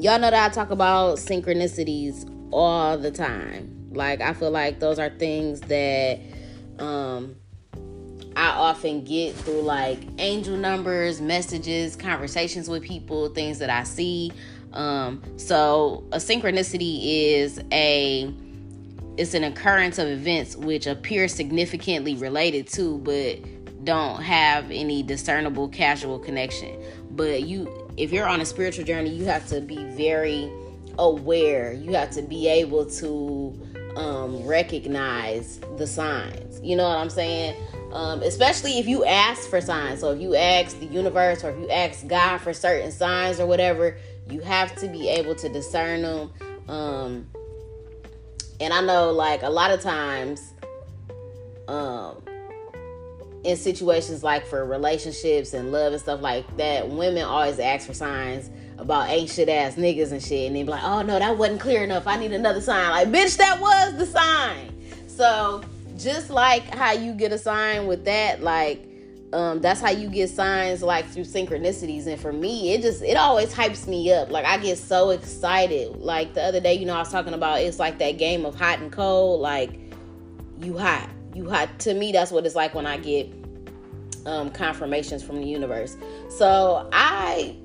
y'all know that I talk about synchronicities all the time. Like, I feel like those are things that um, I often get through like angel numbers, messages, conversations with people, things that I see. Um, so a synchronicity is a it's an occurrence of events which appear significantly related to but don't have any discernible casual connection. But you if you're on a spiritual journey, you have to be very aware. You have to be able to um, recognize the signs. You know what I'm saying? Um, especially if you ask for signs. So if you ask the universe or if you ask God for certain signs or whatever, you have to be able to discern them. Um, and I know, like a lot of times, um, in situations like for relationships and love and stuff like that, women always ask for signs about ancient ass niggas and shit, and they be like, "Oh no, that wasn't clear enough. I need another sign." Like, bitch, that was the sign. So just like how you get a sign with that, like um, that's how you get signs like through synchronicities. And for me, it just it always hypes me up. Like I get so excited. Like the other day, you know, I was talking about it's like that game of hot and cold. Like you hot, you hot. To me, that's what it's like when I get um, confirmations from the universe. So I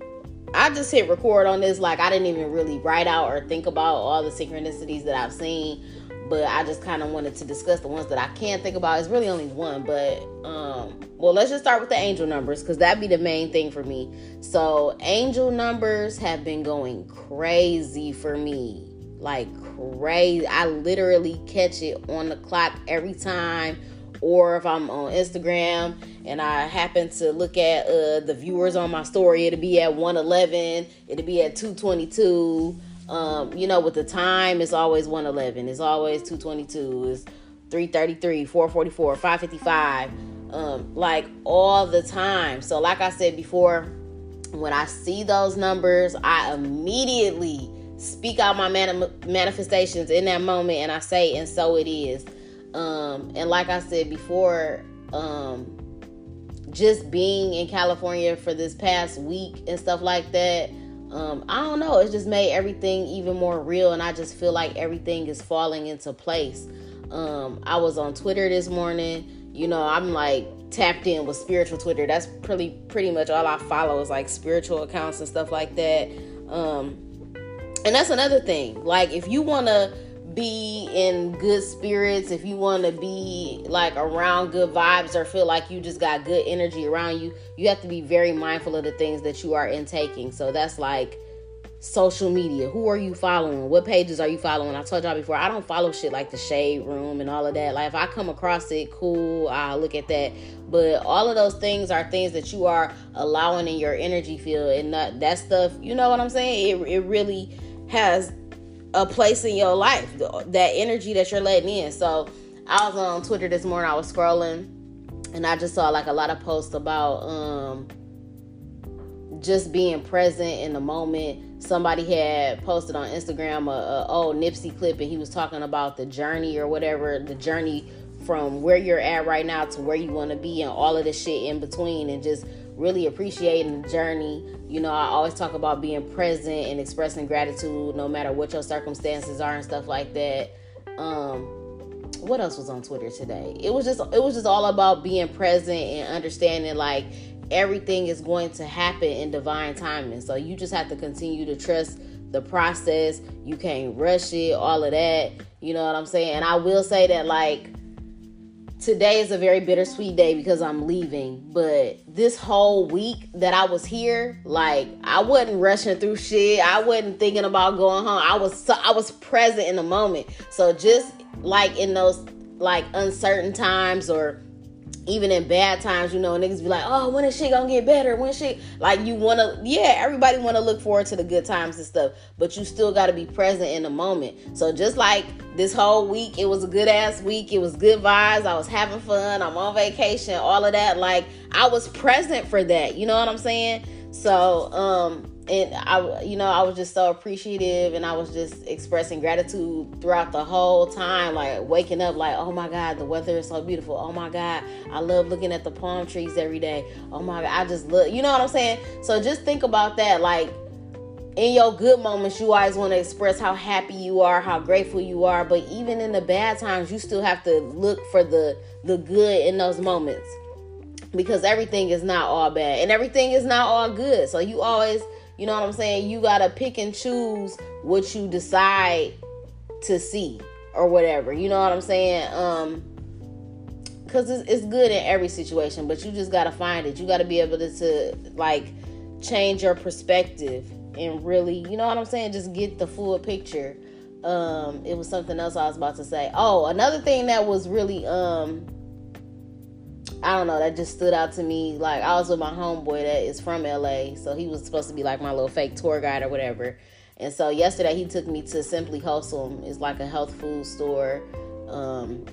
I just hit record on this like I didn't even really write out or think about all the synchronicities that I've seen but I just kind of wanted to discuss the ones that I can think about. It's really only one, but um, well, let's just start with the angel numbers because that'd be the main thing for me. So, angel numbers have been going crazy for me, like crazy. I literally catch it on the clock every time, or if I'm on Instagram and I happen to look at uh, the viewers on my story, it'll be at 111, it'll be at 222 um, you know, with the time, it's always 111. It's always 222. It's 333, 444, 555. Um, like all the time. So, like I said before, when I see those numbers, I immediately speak out my manifestations in that moment and I say, and so it is. Um, and like I said before, um, just being in California for this past week and stuff like that um, I don't know. It just made everything even more real, and I just feel like everything is falling into place. Um, I was on Twitter this morning. You know, I'm like tapped in with spiritual Twitter. That's pretty pretty much all I follow is like spiritual accounts and stuff like that. Um, and that's another thing. Like, if you want to be in good spirits, if you want to be like around good vibes or feel like you just got good energy around you, you have to be very mindful of the things that you are intaking. So that's like social media. Who are you following? What pages are you following? I told y'all before, I don't follow shit like the shade room and all of that. Like if I come across it, cool, I'll look at that. But all of those things are things that you are allowing in your energy field and that, that stuff, you know what I'm saying? It, it really has a place in your life, that energy that you're letting in. So I was on Twitter this morning, I was scrolling and I just saw like a lot of posts about um just being present in the moment. Somebody had posted on Instagram a, a old Nipsey clip and he was talking about the journey or whatever, the journey from where you're at right now to where you want to be and all of the shit in between and just really appreciating the journey. You know, I always talk about being present and expressing gratitude no matter what your circumstances are and stuff like that. Um what else was on Twitter today? It was just it was just all about being present and understanding like everything is going to happen in divine timing. So you just have to continue to trust the process. You can't rush it, all of that. You know what I'm saying? And I will say that like today is a very bittersweet day because I'm leaving. But this whole week that I was here, like I wasn't rushing through shit. I wasn't thinking about going home. I was so, I was present in the moment. So just like in those like uncertain times or even in bad times, you know, niggas be like, oh, when is shit gonna get better? When shit like you wanna yeah, everybody wanna look forward to the good times and stuff, but you still gotta be present in the moment. So just like this whole week, it was a good ass week, it was good vibes, I was having fun, I'm on vacation, all of that. Like I was present for that, you know what I'm saying? So um and I, you know, I was just so appreciative, and I was just expressing gratitude throughout the whole time. Like waking up, like, oh my God, the weather is so beautiful. Oh my God, I love looking at the palm trees every day. Oh my God, I just look. You know what I'm saying? So just think about that. Like in your good moments, you always want to express how happy you are, how grateful you are. But even in the bad times, you still have to look for the the good in those moments because everything is not all bad and everything is not all good. So you always you know what I'm saying? You got to pick and choose what you decide to see or whatever. You know what I'm saying? Um cuz it's, it's good in every situation, but you just got to find it. You got to be able to, to like change your perspective and really, you know what I'm saying? Just get the full picture. Um it was something else I was about to say. Oh, another thing that was really um I don't know, that just stood out to me. Like I was with my homeboy that is from LA, so he was supposed to be like my little fake tour guide or whatever. And so yesterday he took me to Simply Wholesome. It's like a health food store. Um,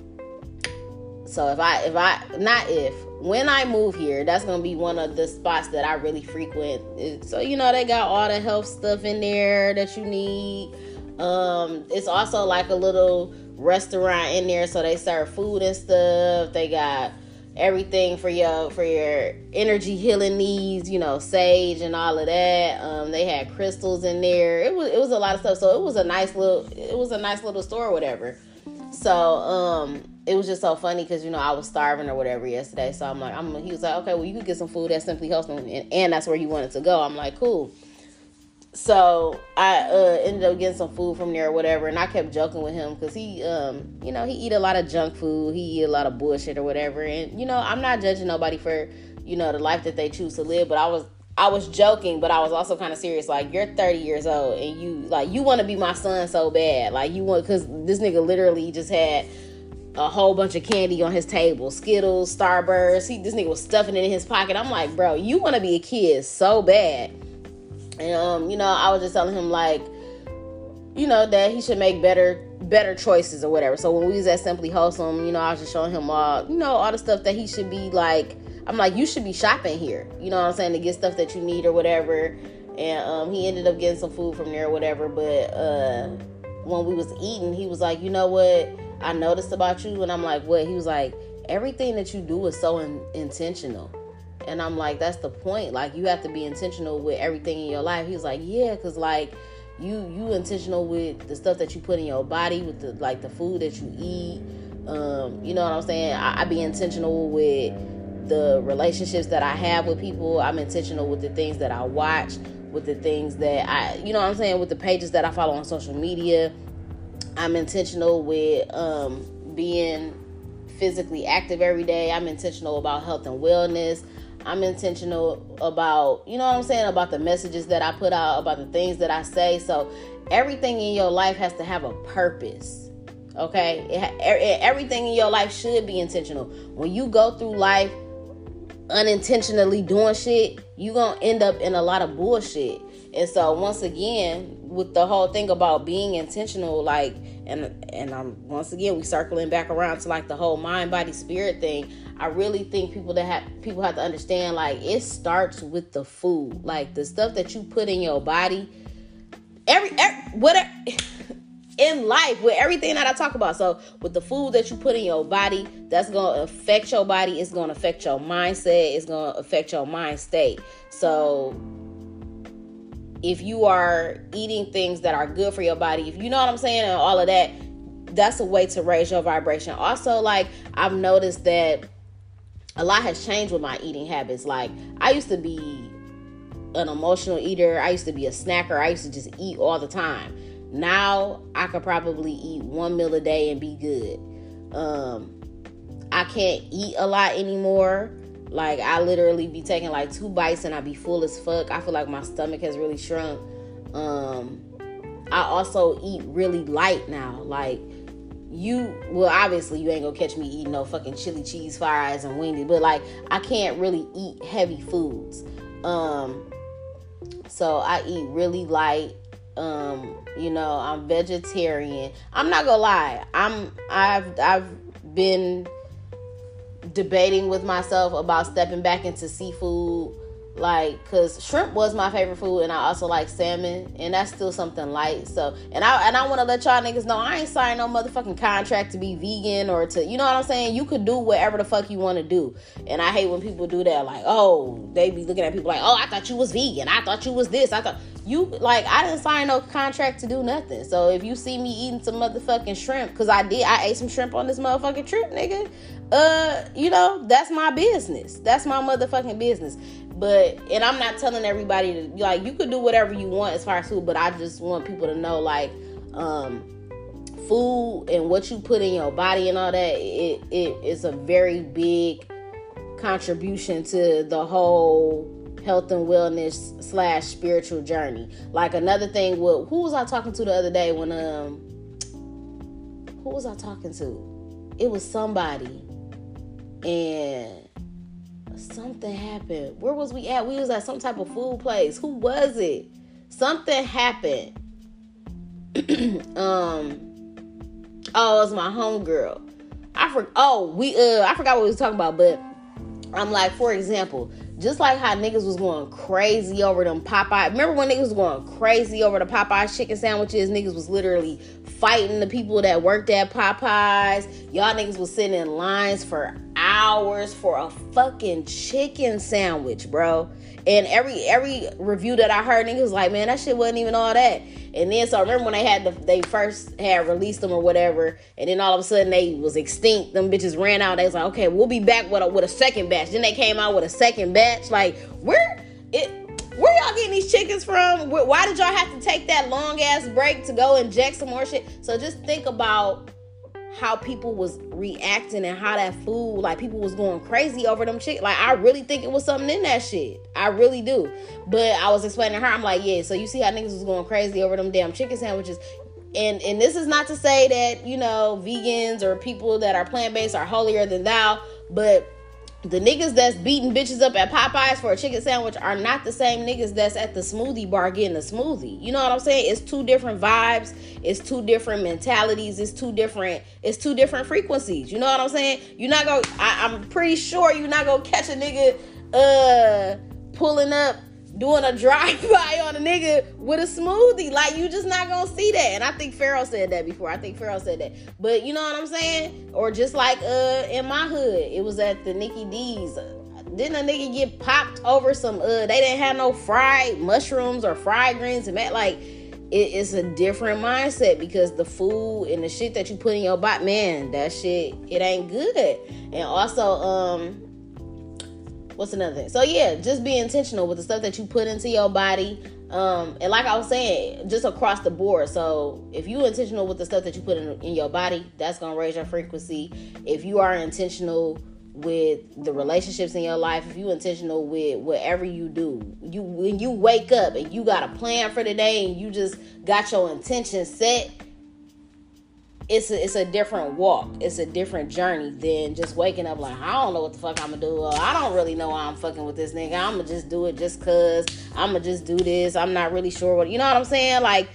so if I if I not if when I move here, that's gonna be one of the spots that I really frequent. So you know they got all the health stuff in there that you need. Um, it's also like a little restaurant in there, so they serve food and stuff. They got everything for your for your energy healing needs you know sage and all of that. Um they had crystals in there. It was it was a lot of stuff. So it was a nice little it was a nice little store or whatever. So um it was just so funny because you know I was starving or whatever yesterday. So I'm like I'm he was like okay well you could get some food at Simply Wholesome and, and that's where you wanted to go. I'm like cool so I uh, ended up getting some food from there or whatever, and I kept joking with him because he, um, you know, he eat a lot of junk food, he eat a lot of bullshit or whatever, and you know, I'm not judging nobody for you know the life that they choose to live, but I was I was joking, but I was also kind of serious. Like you're 30 years old and you like you want to be my son so bad, like you want because this nigga literally just had a whole bunch of candy on his table, Skittles, Starburst. He this nigga was stuffing it in his pocket. I'm like, bro, you want to be a kid so bad and um, you know, I was just telling him like, you know, that he should make better better choices or whatever. So when we was at Simply Wholesome, you know, I was just showing him all, you know, all the stuff that he should be like. I'm like, you should be shopping here. You know what I'm saying to get stuff that you need or whatever. And um, he ended up getting some food from there or whatever. But uh, when we was eating, he was like, you know what? I noticed about you, and I'm like, what? He was like, everything that you do is so in- intentional. And I'm like, that's the point. Like you have to be intentional with everything in your life. He's like, yeah, cause like you you intentional with the stuff that you put in your body, with the like the food that you eat. Um, you know what I'm saying? I, I be intentional with the relationships that I have with people. I'm intentional with the things that I watch, with the things that I, you know what I'm saying, with the pages that I follow on social media. I'm intentional with um, being physically active every day. I'm intentional about health and wellness. I'm intentional about, you know what I'm saying, about the messages that I put out, about the things that I say. So everything in your life has to have a purpose. Okay? It, everything in your life should be intentional. When you go through life unintentionally doing shit, you're going to end up in a lot of bullshit. And so once again, with the whole thing about being intentional, like and and I'm once again we circling back around to like the whole mind, body, spirit thing. I really think people that have people have to understand like it starts with the food. Like the stuff that you put in your body. Every, every in life with everything that I talk about. So with the food that you put in your body, that's gonna affect your body. It's gonna affect your mindset. It's gonna affect your mind state. So if you are eating things that are good for your body, if you know what I'm saying, and all of that, that's a way to raise your vibration. Also, like I've noticed that a lot has changed with my eating habits. Like I used to be an emotional eater, I used to be a snacker, I used to just eat all the time. Now I could probably eat one meal a day and be good. Um, I can't eat a lot anymore. Like I literally be taking like two bites and I be full as fuck. I feel like my stomach has really shrunk. Um I also eat really light now. Like you well obviously you ain't gonna catch me eating no fucking chili cheese fries and windy, but like I can't really eat heavy foods. Um so I eat really light. Um, you know, I'm vegetarian. I'm not gonna lie. I'm I've I've been debating with myself about stepping back into seafood like because shrimp was my favorite food and i also like salmon and that's still something light so. And i and i want to let y'all niggas know i ain't signing no motherfucking contract to be vegan or to you know what i'm saying? You could do whatever the fuck you want to do. And i hate when people do that like oh they be looking at people like oh i thought you was vegan i thought you was this i thought you like i didn't sign no contract to do nothing. So if you see me eating some motherfucking shrimp because i did i ate some shrimp on this motherfucking trip nigga uh you know that's my business. That's my motherfucking business but and I'm not telling everybody to like you could do whatever you want as far as food, but I just want people to know like um food and what you put in your body and all that it it is a very big contribution to the whole health and wellness slash spiritual journey. Like another thing, what who was I talking to the other day when um who was I talking to? It was somebody and something happened. Where was we at? We was at some type of food place. Who was it? Something happened. um oh, it was my homegirl. I for oh we uh I forgot what we was talking about, but I'm like, for example, just like how niggas was going crazy over them Popeye. Remember when niggas was going crazy over the Popeye chicken sandwiches? Niggas was literally fighting the people that worked at Popeyes. Y'all niggas was sitting in lines for hours for a fucking chicken sandwich, bro. And every every review that I heard, niggas was like, man, that shit wasn't even all that. And then so I remember when they had the they first had released them or whatever, and then all of a sudden they was extinct. Them bitches ran out. They was like, okay, we'll be back with a with a second batch. Then they came out with a second batch. Like where it where y'all getting these chickens from? Why did y'all have to take that long ass break to go inject some more shit? So just think about how people was reacting and how that food, like people was going crazy over them chicken. Like I really think it was something in that shit. I really do. But I was explaining to her, I'm like, yeah. So you see how niggas was going crazy over them damn chicken sandwiches. And and this is not to say that you know vegans or people that are plant based are holier than thou, but the niggas that's beating bitches up at Popeyes for a chicken sandwich are not the same niggas that's at the smoothie bar getting a smoothie. You know what I'm saying? It's two different vibes, it's two different mentalities, it's two different, it's two different frequencies. You know what I'm saying? You're not gonna I, I'm pretty sure you're not gonna catch a nigga uh pulling up doing a drive-by on a nigga with a smoothie. Like you just not gonna see that. And I think Pharaoh said that before. I think Pharaoh said that. But you know what I'm saying? Or just like uh in my hood, it was at the Nikki D's. Didn't a nigga get popped over some uh they didn't have no fried mushrooms or fried greens and that like it is a different mindset because the food and the shit that you put in your body, man, that shit it ain't good. And also, um, what's another thing? So yeah, just be intentional with the stuff that you put into your body. Um, and like I was saying, just across the board. So if you intentional with the stuff that you put in, in your body, that's gonna raise your frequency. If you are intentional with the relationships in your life, if you intentional with whatever you do, you when you wake up and you got a plan for the day and you just got your intention set it's a, it's a different walk. It's a different journey than just waking up like I don't know what the fuck I'm gonna do. I don't really know why I'm fucking with this nigga. I'm gonna just do it just cause I'm gonna just do this. I'm not really sure what you know what I'm saying. Like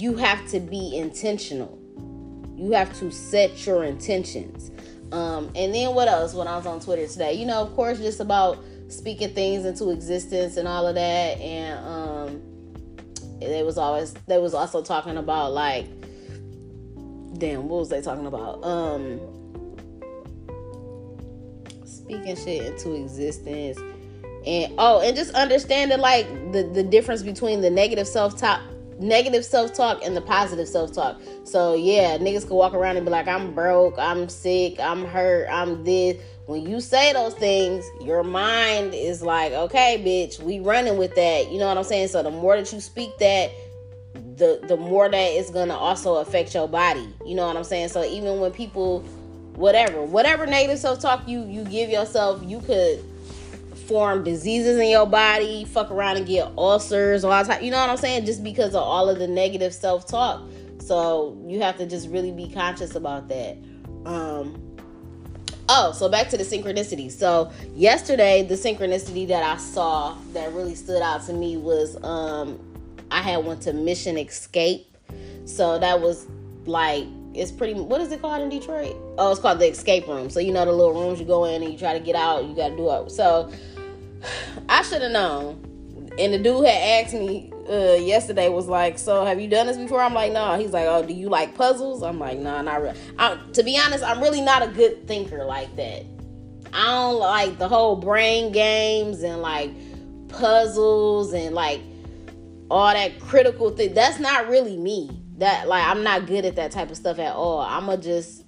you have to be intentional. You have to set your intentions. Um, and then what else? When I was on Twitter today, you know, of course, just about speaking things into existence and all of that. And um, they was always they was also talking about like damn, what was they talking about? Um speaking shit into existence. And oh, and just understanding like the, the difference between the negative self-talk negative self-talk and the positive self-talk. So yeah, niggas could walk around and be like, I'm broke, I'm sick, I'm hurt, I'm this. When you say those things, your mind is like, okay, bitch, we running with that. You know what I'm saying? So the more that you speak that, the the more that is gonna also affect your body. You know what I'm saying? So even when people whatever, whatever negative self talk you you give yourself, you could form diseases in your body, fuck around and get ulcers, all time. You know what I'm saying? Just because of all of the negative self talk. So you have to just really be conscious about that. Um, oh, so back to the synchronicity. So yesterday, the synchronicity that I saw that really stood out to me was um, I had went to Mission Escape. So that was like it's pretty what is it called in Detroit? Oh, it's called the escape room. So you know the little rooms you go in and you try to get out, you gotta do it. So I should have known. And the dude had asked me uh, yesterday was like, "So have you done this before?" I'm like, "No." He's like, "Oh, do you like puzzles?" I'm like, "No, nah, not really." To be honest, I'm really not a good thinker like that. I don't like the whole brain games and like puzzles and like all that critical thing. That's not really me. That like I'm not good at that type of stuff at all. I'm a just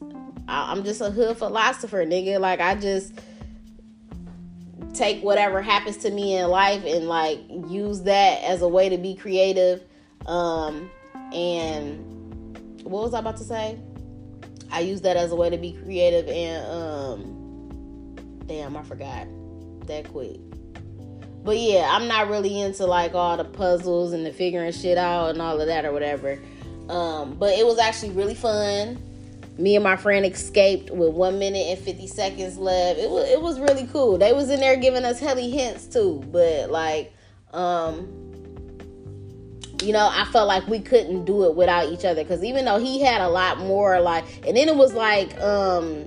I'm just a hood philosopher, nigga. Like I just take whatever happens to me in life and like use that as a way to be creative. Um, and what was I about to say? I use that as a way to be creative and um, damn, I forgot that quick. But yeah, I'm not really into like all the puzzles and the figuring shit out and all of that or whatever. Um, but it was actually really fun. Me and my friend escaped with one minute and 50 seconds left. It was it was really cool. They was in there giving us helly hints too. But like um you know i felt like we couldn't do it without each other because even though he had a lot more like and then it was like um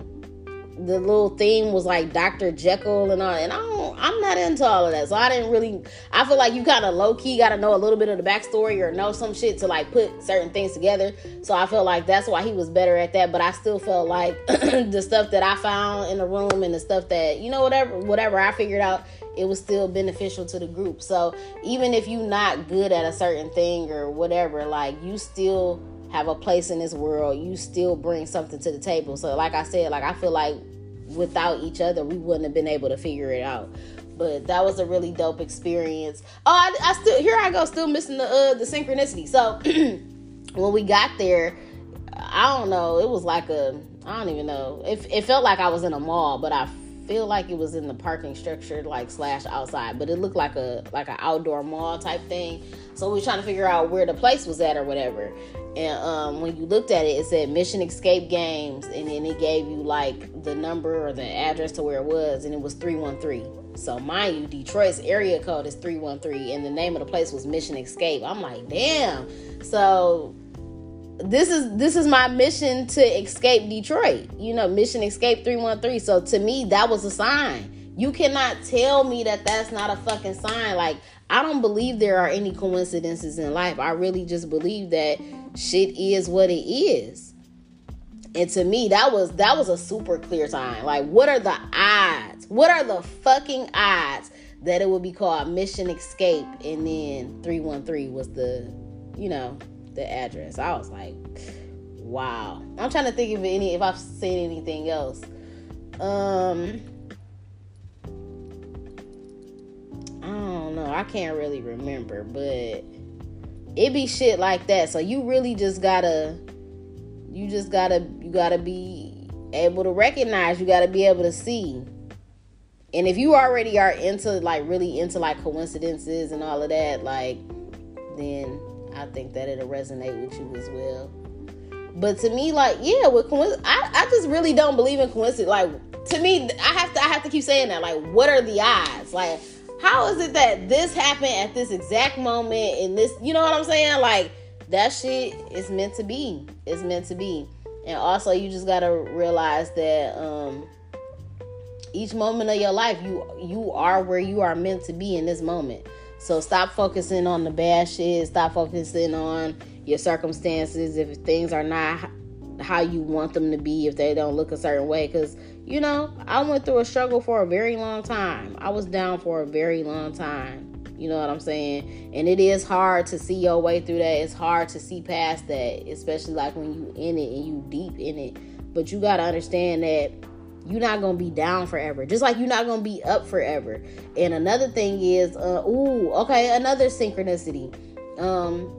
the little theme was like Dr. Jekyll and all, and I don't, I'm not into all of that. So I didn't really. I feel like you kind of low key got to know a little bit of the backstory or know some shit to like put certain things together. So I feel like that's why he was better at that. But I still felt like the stuff that I found in the room and the stuff that you know whatever whatever I figured out, it was still beneficial to the group. So even if you're not good at a certain thing or whatever, like you still have a place in this world, you still bring something to the table. So, like I said, like I feel like without each other, we wouldn't have been able to figure it out. But that was a really dope experience. Oh, I, I still here I go, still missing the uh, the synchronicity. So when we got there, I don't know. It was like a I don't even know. It, it felt like I was in a mall, but I feel like it was in the parking structure, like slash outside. But it looked like a like an outdoor mall type thing. So we were trying to figure out where the place was at or whatever. And um, when you looked at it, it said Mission Escape Games, and then it gave you like the number or the address to where it was, and it was 313. So, mind you, Detroit's area code is 313, and the name of the place was Mission Escape. I'm like, damn. So, this is this is my mission to escape Detroit. You know, Mission Escape 313. So to me, that was a sign. You cannot tell me that that's not a fucking sign. Like I don't believe there are any coincidences in life. I really just believe that shit is what it is. And to me, that was that was a super clear sign. Like, what are the odds? What are the fucking odds that it would be called Mission Escape and then 313 was the, you know, the address. I was like, wow. I'm trying to think of any if I've seen anything else. Um I don't know. I can't really remember, but it be shit like that. So you really just gotta, you just gotta, you gotta be able to recognize. You gotta be able to see. And if you already are into like really into like coincidences and all of that, like then I think that it'll resonate with you as well. But to me, like yeah, with coincidence, I, I just really don't believe in coincidence. Like to me, I have to I have to keep saying that. Like, what are the odds? Like how is it that this happened at this exact moment in this you know what i'm saying like that shit is meant to be it's meant to be and also you just gotta realize that um each moment of your life you you are where you are meant to be in this moment so stop focusing on the bad shit stop focusing on your circumstances if things are not how you want them to be if they don't look a certain way because you know, I went through a struggle for a very long time. I was down for a very long time. You know what I'm saying? And it is hard to see your way through that. It's hard to see past that, especially like when you in it and you deep in it. But you got to understand that you're not gonna be down forever just like you're not gonna be up forever and another thing is uh ooh okay another synchronicity um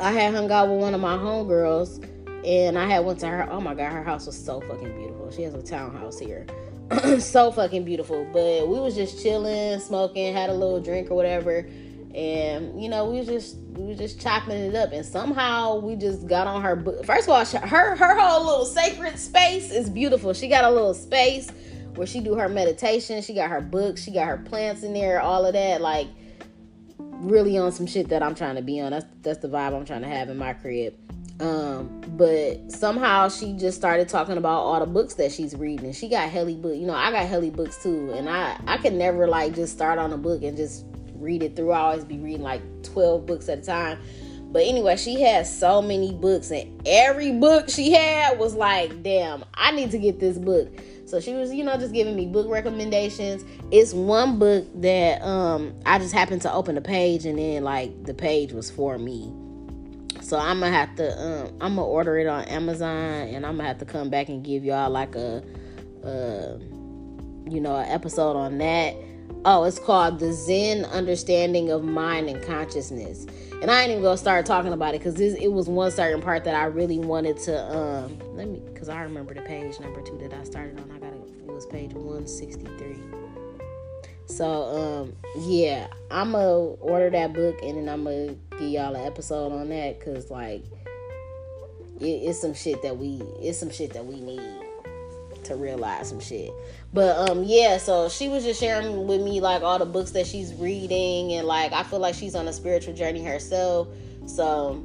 i had hung out with one of my homegirls and I had went to her. Oh my god, her house was so fucking beautiful. She has a townhouse here, so fucking beautiful. But we was just chilling, smoking, had a little drink or whatever, and you know we just we was just chopping it up, and somehow we just got on her. book. First of all, her her whole little sacred space is beautiful. She got a little space where she do her meditation. She got her books. She got her plants in there. All of that, like really on some shit that I'm trying to be on. That's that's the vibe I'm trying to have in my crib. Um, but somehow she just started talking about all the books that she's reading. And she got helly book. You know, I got helly books too, and I I could never like just start on a book and just read it through. I always be reading like 12 books at a time. But anyway, she had so many books, and every book she had was like, damn, I need to get this book. So she was, you know, just giving me book recommendations. It's one book that um I just happened to open the page and then like the page was for me. So I'm gonna have to um I'm gonna order it on Amazon and I'm gonna have to come back and give y'all like a uh you know an episode on that. Oh, it's called The Zen Understanding of Mind and Consciousness. And I ain't even gonna start talking about it because it was one certain part that I really wanted to um let me because I remember the page number two that I started on. I got it, was page 163. So um yeah, I'ma order that book and then I'ma give y'all an episode on that because like it, it's some shit that we it's some shit that we need to realize some shit. But um yeah, so she was just sharing with me like all the books that she's reading and like I feel like she's on a spiritual journey herself. So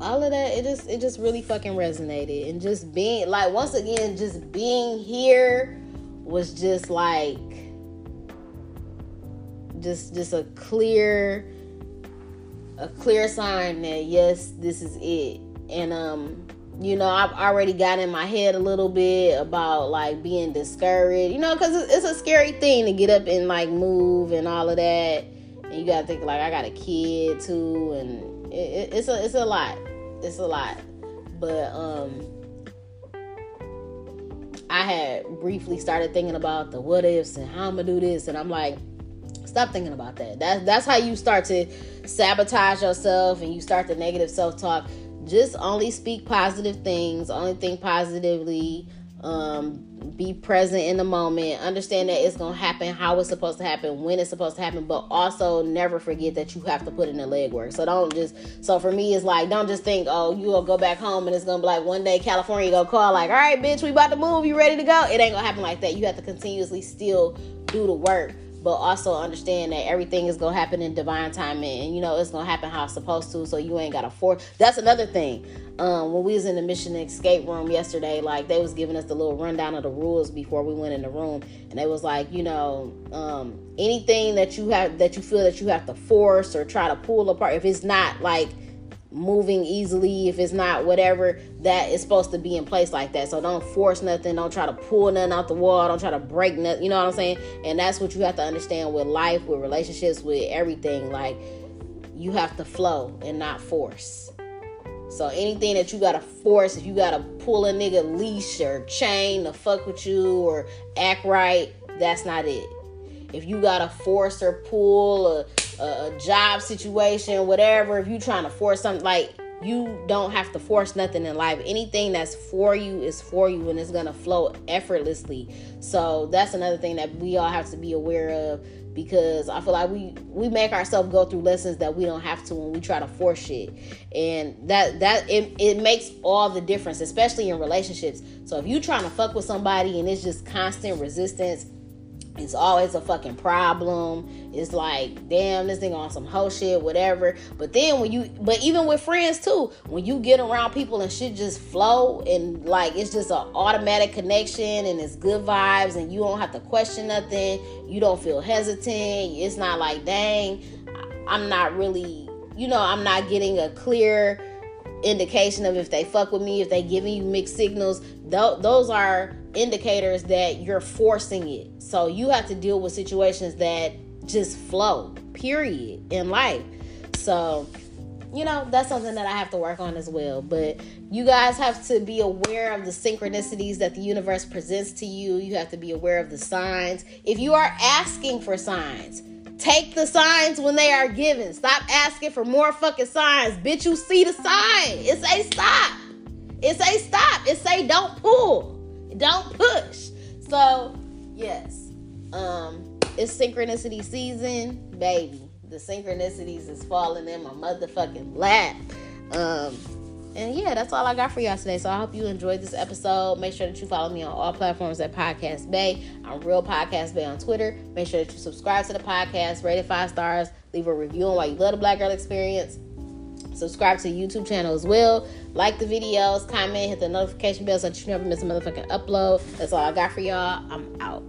all of that it just it just really fucking resonated and just being like once again just being here was just like just just a clear a clear sign that yes this is it and um you know i've already got in my head a little bit about like being discouraged you know because it's a scary thing to get up and like move and all of that and you gotta think like i got a kid too and it, it's a it's a lot it's a lot but um i had briefly started thinking about the what ifs and how i'm gonna do this and i'm like Stop thinking about that. That's that's how you start to sabotage yourself and you start the negative self-talk. Just only speak positive things, only think positively. Um, be present in the moment. Understand that it's gonna happen how it's supposed to happen, when it's supposed to happen, but also never forget that you have to put in the legwork. So don't just so for me it's like don't just think, oh, you will go back home and it's gonna be like one day California go call like, all right, bitch, we about to move, you ready to go? It ain't gonna happen like that. You have to continuously still do the work but also understand that everything is gonna happen in divine timing and you know it's gonna happen how it's supposed to so you ain't gotta force that's another thing. Um, when we was in the mission escape room yesterday like they was giving us the little rundown of the rules before we went in the room and they was like you know um, anything that you have that you feel that you have to force or try to pull apart if it's not like moving easily, if it's not whatever, that is supposed to be in place like that. So don't force nothing, don't try to pull nothing out the wall, don't try to break nothing, you know what I'm saying? And that's what you have to understand with life, with relationships, with everything. Like you have to flow and not force. So anything that you gotta force, if you gotta pull a nigga leash or chain to fuck with you or act right, that's not it. If you gotta force or pull or a, job situation, whatever, if you're trying to force something, like you don't have to force nothing in life. Anything that's for you is for you and it's gonna flow effortlessly. So that's another thing that we all have to be aware of because I feel like we we make ourselves go through lessons that we don't have to when we try to force shit. And that that it, it makes all the difference, especially in relationships. So if you're trying to fuck with somebody and it's just constant resistance it's always a fucking problem. It's like, damn, this thing on some hoe shit, whatever. But then when you, but even with friends too, when you get around people and shit just flow and like it's just an automatic connection and it's good vibes and you don't have to question nothing. You don't feel hesitant. It's not like, dang, I'm not really, you know, I'm not getting a clear indication of if they fuck with me, if they giving you mixed signals. Th- those are indicators that you're forcing it. So you have to deal with situations that just flow, period, in life. So, you know, that's something that I have to work on as well. But you guys have to be aware of the synchronicities that the universe presents to you. You have to be aware of the signs. If you are asking for signs, take the signs when they are given. Stop asking for more fucking signs. Bitch, you see the sign. It's a stop. It say stop. It say don't pull. Don't push. So yes, um, it's synchronicity season, baby. The synchronicities is falling in my motherfucking lap. Um, and yeah, that's all I got for y'all today. So I hope you enjoyed this episode. Make sure that you follow me on all platforms at Podcast Bay. I'm Real Podcast Bay on Twitter. Make sure that you subscribe to the podcast, rate it five stars, leave a review on why you love the Black Girl Experience. Subscribe to the YouTube channel as well. Like the videos, comment, hit the notification bell so that you never miss a motherfucking upload. That's all I got for y'all. I'm out.